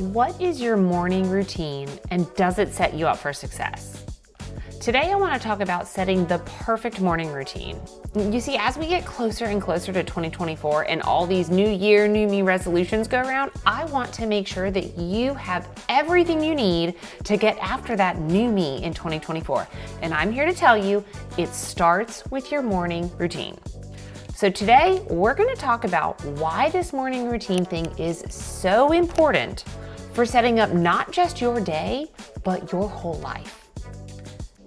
What is your morning routine and does it set you up for success? Today, I want to talk about setting the perfect morning routine. You see, as we get closer and closer to 2024 and all these new year, new me resolutions go around, I want to make sure that you have everything you need to get after that new me in 2024. And I'm here to tell you it starts with your morning routine. So, today we're going to talk about why this morning routine thing is so important for setting up not just your day, but your whole life.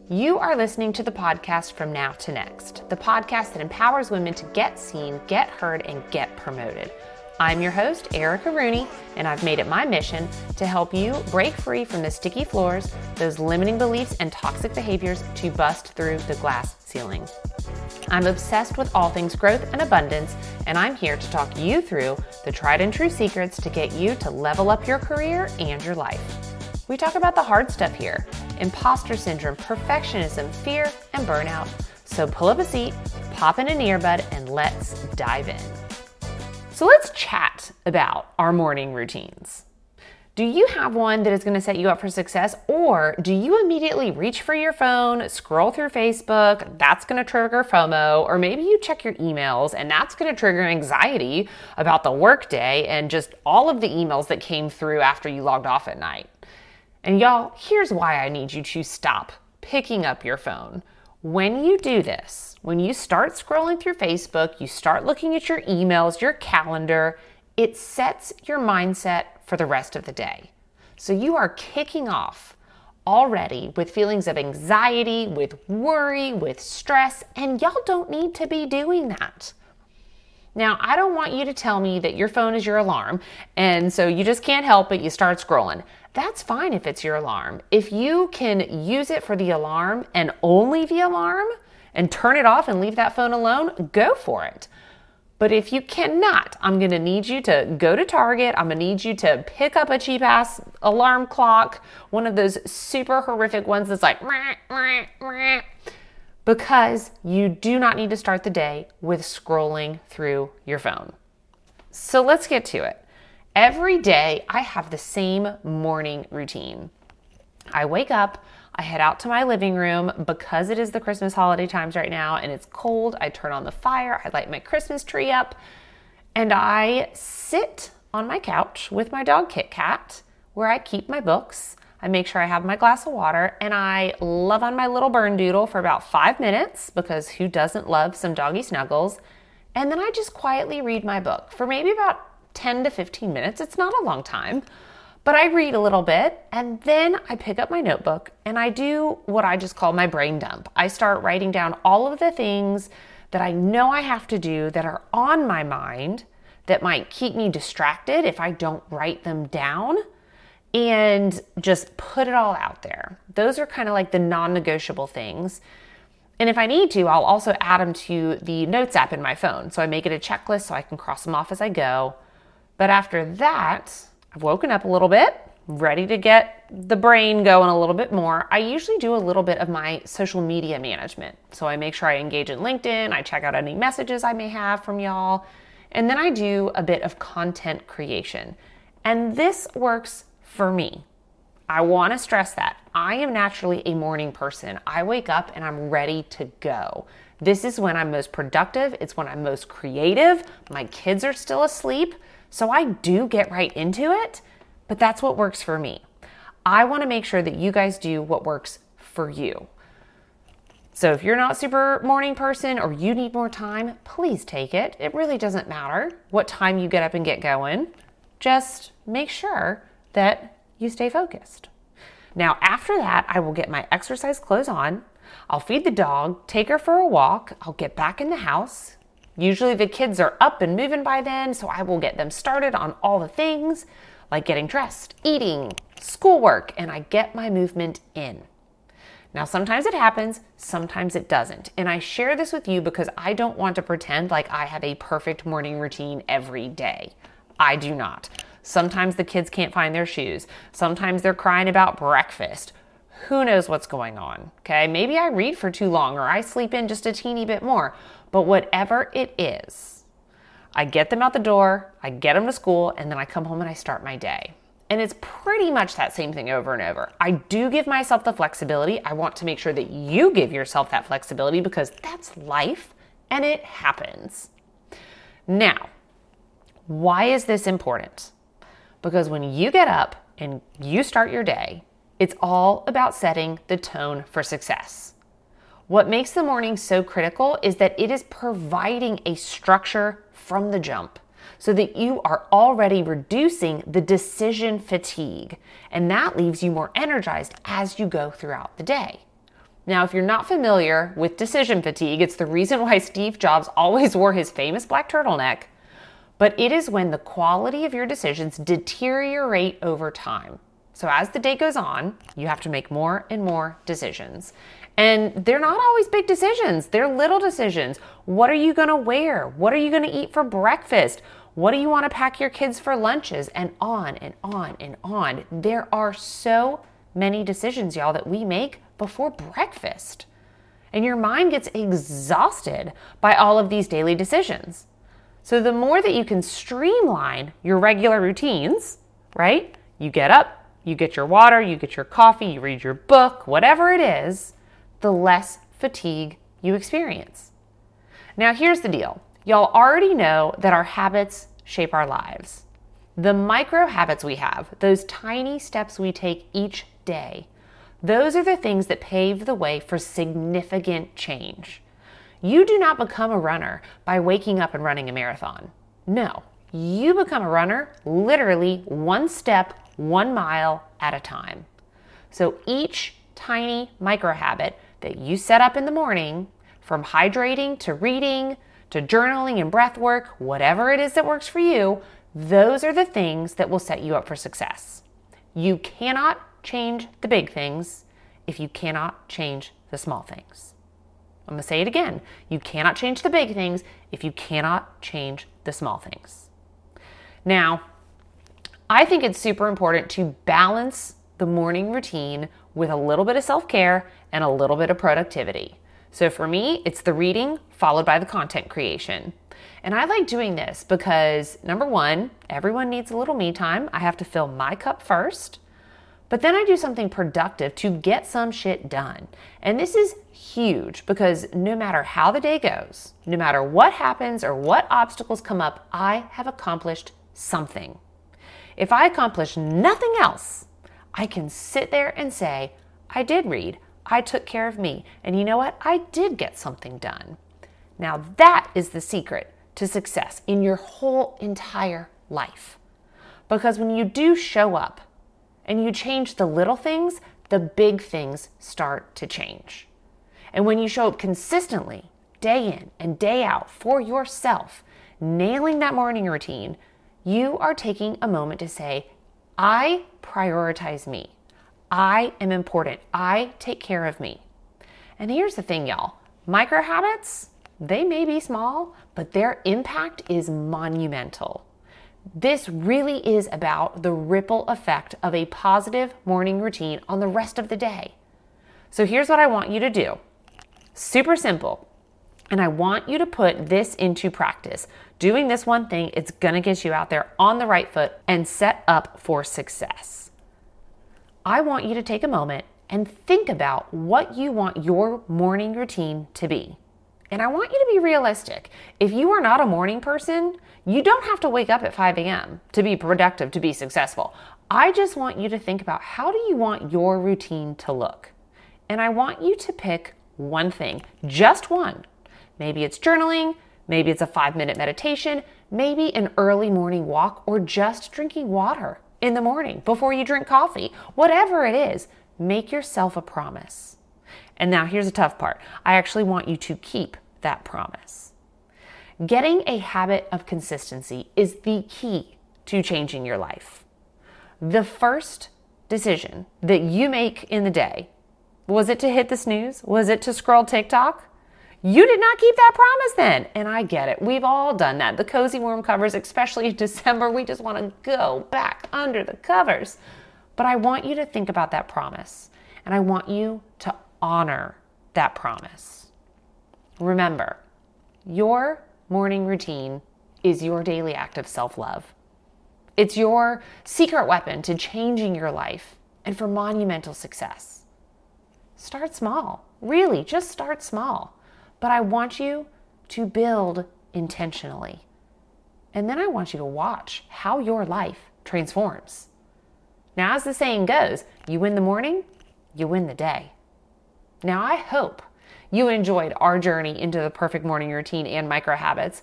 You are listening to the podcast From Now to Next, the podcast that empowers women to get seen, get heard, and get promoted. I'm your host, Erica Rooney, and I've made it my mission to help you break free from the sticky floors, those limiting beliefs, and toxic behaviors to bust through the glass ceiling. I'm obsessed with all things growth and abundance, and I'm here to talk you through the tried and true secrets to get you to level up your career and your life. We talk about the hard stuff here imposter syndrome, perfectionism, fear, and burnout. So pull up a seat, pop in an earbud, and let's dive in. So let's chat about our morning routines. Do you have one that is going to set you up for success, or do you immediately reach for your phone, scroll through Facebook? That's going to trigger FOMO, or maybe you check your emails and that's going to trigger anxiety about the workday and just all of the emails that came through after you logged off at night. And y'all, here's why I need you to stop picking up your phone. When you do this, when you start scrolling through Facebook, you start looking at your emails, your calendar, it sets your mindset for the rest of the day. So you are kicking off already with feelings of anxiety, with worry, with stress, and y'all don't need to be doing that. Now, I don't want you to tell me that your phone is your alarm, and so you just can't help it, you start scrolling. That's fine if it's your alarm. If you can use it for the alarm and only the alarm and turn it off and leave that phone alone, go for it. But if you cannot, I'm going to need you to go to Target. I'm going to need you to pick up a cheap ass alarm clock, one of those super horrific ones that's like, because you do not need to start the day with scrolling through your phone. So let's get to it. Every day, I have the same morning routine. I wake up, I head out to my living room because it is the Christmas holiday times right now and it's cold. I turn on the fire, I light my Christmas tree up, and I sit on my couch with my dog Kit Kat where I keep my books. I make sure I have my glass of water and I love on my little Bernedoodle for about five minutes because who doesn't love some doggy snuggles? And then I just quietly read my book for maybe about 10 to 15 minutes. It's not a long time. But I read a little bit and then I pick up my notebook and I do what I just call my brain dump. I start writing down all of the things that I know I have to do that are on my mind that might keep me distracted if I don't write them down and just put it all out there. Those are kind of like the non negotiable things. And if I need to, I'll also add them to the notes app in my phone. So I make it a checklist so I can cross them off as I go. But after that, I've woken up a little bit, ready to get the brain going a little bit more. I usually do a little bit of my social media management. So I make sure I engage in LinkedIn, I check out any messages I may have from y'all, and then I do a bit of content creation. And this works for me. I want to stress that. I am naturally a morning person. I wake up and I'm ready to go. This is when I'm most productive. It's when I'm most creative. My kids are still asleep. So I do get right into it, but that's what works for me. I want to make sure that you guys do what works for you. So if you're not a super morning person or you need more time, please take it. It really doesn't matter what time you get up and get going. Just make sure that you stay focused. Now, after that, I will get my exercise clothes on. I'll feed the dog, take her for a walk. I'll get back in the house, Usually the kids are up and moving by then, so I will get them started on all the things like getting dressed, eating, schoolwork, and I get my movement in. Now, sometimes it happens, sometimes it doesn't. And I share this with you because I don't want to pretend like I have a perfect morning routine every day. I do not. Sometimes the kids can't find their shoes. Sometimes they're crying about breakfast. Who knows what's going on? Okay, maybe I read for too long or I sleep in just a teeny bit more. But whatever it is, I get them out the door, I get them to school, and then I come home and I start my day. And it's pretty much that same thing over and over. I do give myself the flexibility. I want to make sure that you give yourself that flexibility because that's life and it happens. Now, why is this important? Because when you get up and you start your day, it's all about setting the tone for success. What makes the morning so critical is that it is providing a structure from the jump so that you are already reducing the decision fatigue, and that leaves you more energized as you go throughout the day. Now, if you're not familiar with decision fatigue, it's the reason why Steve Jobs always wore his famous black turtleneck, but it is when the quality of your decisions deteriorate over time. So as the day goes on, you have to make more and more decisions. And they're not always big decisions, they're little decisions. What are you gonna wear? What are you gonna eat for breakfast? What do you wanna pack your kids for lunches? And on and on and on. There are so many decisions, y'all, that we make before breakfast. And your mind gets exhausted by all of these daily decisions. So the more that you can streamline your regular routines, right? You get up, you get your water, you get your coffee, you read your book, whatever it is, the less fatigue you experience. Now, here's the deal y'all already know that our habits shape our lives. The micro habits we have, those tiny steps we take each day, those are the things that pave the way for significant change. You do not become a runner by waking up and running a marathon. No, you become a runner literally one step one mile at a time. So each tiny micro habit that you set up in the morning, from hydrating to reading to journaling and breath work, whatever it is that works for you, those are the things that will set you up for success. You cannot change the big things if you cannot change the small things. I'm gonna say it again. You cannot change the big things if you cannot change the small things. Now, I think it's super important to balance the morning routine with a little bit of self care and a little bit of productivity. So for me, it's the reading followed by the content creation. And I like doing this because number one, everyone needs a little me time. I have to fill my cup first. But then I do something productive to get some shit done. And this is huge because no matter how the day goes, no matter what happens or what obstacles come up, I have accomplished something. If I accomplish nothing else, I can sit there and say, I did read, I took care of me, and you know what? I did get something done. Now, that is the secret to success in your whole entire life. Because when you do show up and you change the little things, the big things start to change. And when you show up consistently, day in and day out for yourself, nailing that morning routine, you are taking a moment to say, I prioritize me. I am important. I take care of me. And here's the thing, y'all micro habits, they may be small, but their impact is monumental. This really is about the ripple effect of a positive morning routine on the rest of the day. So here's what I want you to do super simple. And I want you to put this into practice. Doing this one thing, it's gonna get you out there on the right foot and set up for success. I want you to take a moment and think about what you want your morning routine to be. And I want you to be realistic. If you are not a morning person, you don't have to wake up at 5 a.m. to be productive, to be successful. I just want you to think about how do you want your routine to look? And I want you to pick one thing, just one, Maybe it's journaling, maybe it's a five minute meditation, maybe an early morning walk, or just drinking water in the morning before you drink coffee. Whatever it is, make yourself a promise. And now here's the tough part I actually want you to keep that promise. Getting a habit of consistency is the key to changing your life. The first decision that you make in the day was it to hit the snooze? Was it to scroll TikTok? You did not keep that promise then. And I get it. We've all done that. The cozy warm covers, especially in December, we just want to go back under the covers. But I want you to think about that promise and I want you to honor that promise. Remember, your morning routine is your daily act of self love. It's your secret weapon to changing your life and for monumental success. Start small. Really, just start small. But I want you to build intentionally. And then I want you to watch how your life transforms. Now, as the saying goes, you win the morning, you win the day. Now, I hope you enjoyed our journey into the perfect morning routine and micro habits.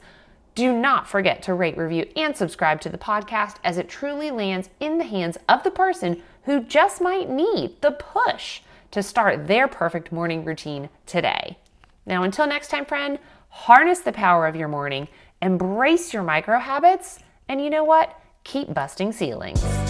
Do not forget to rate, review, and subscribe to the podcast as it truly lands in the hands of the person who just might need the push to start their perfect morning routine today. Now, until next time, friend, harness the power of your morning, embrace your micro habits, and you know what? Keep busting ceilings.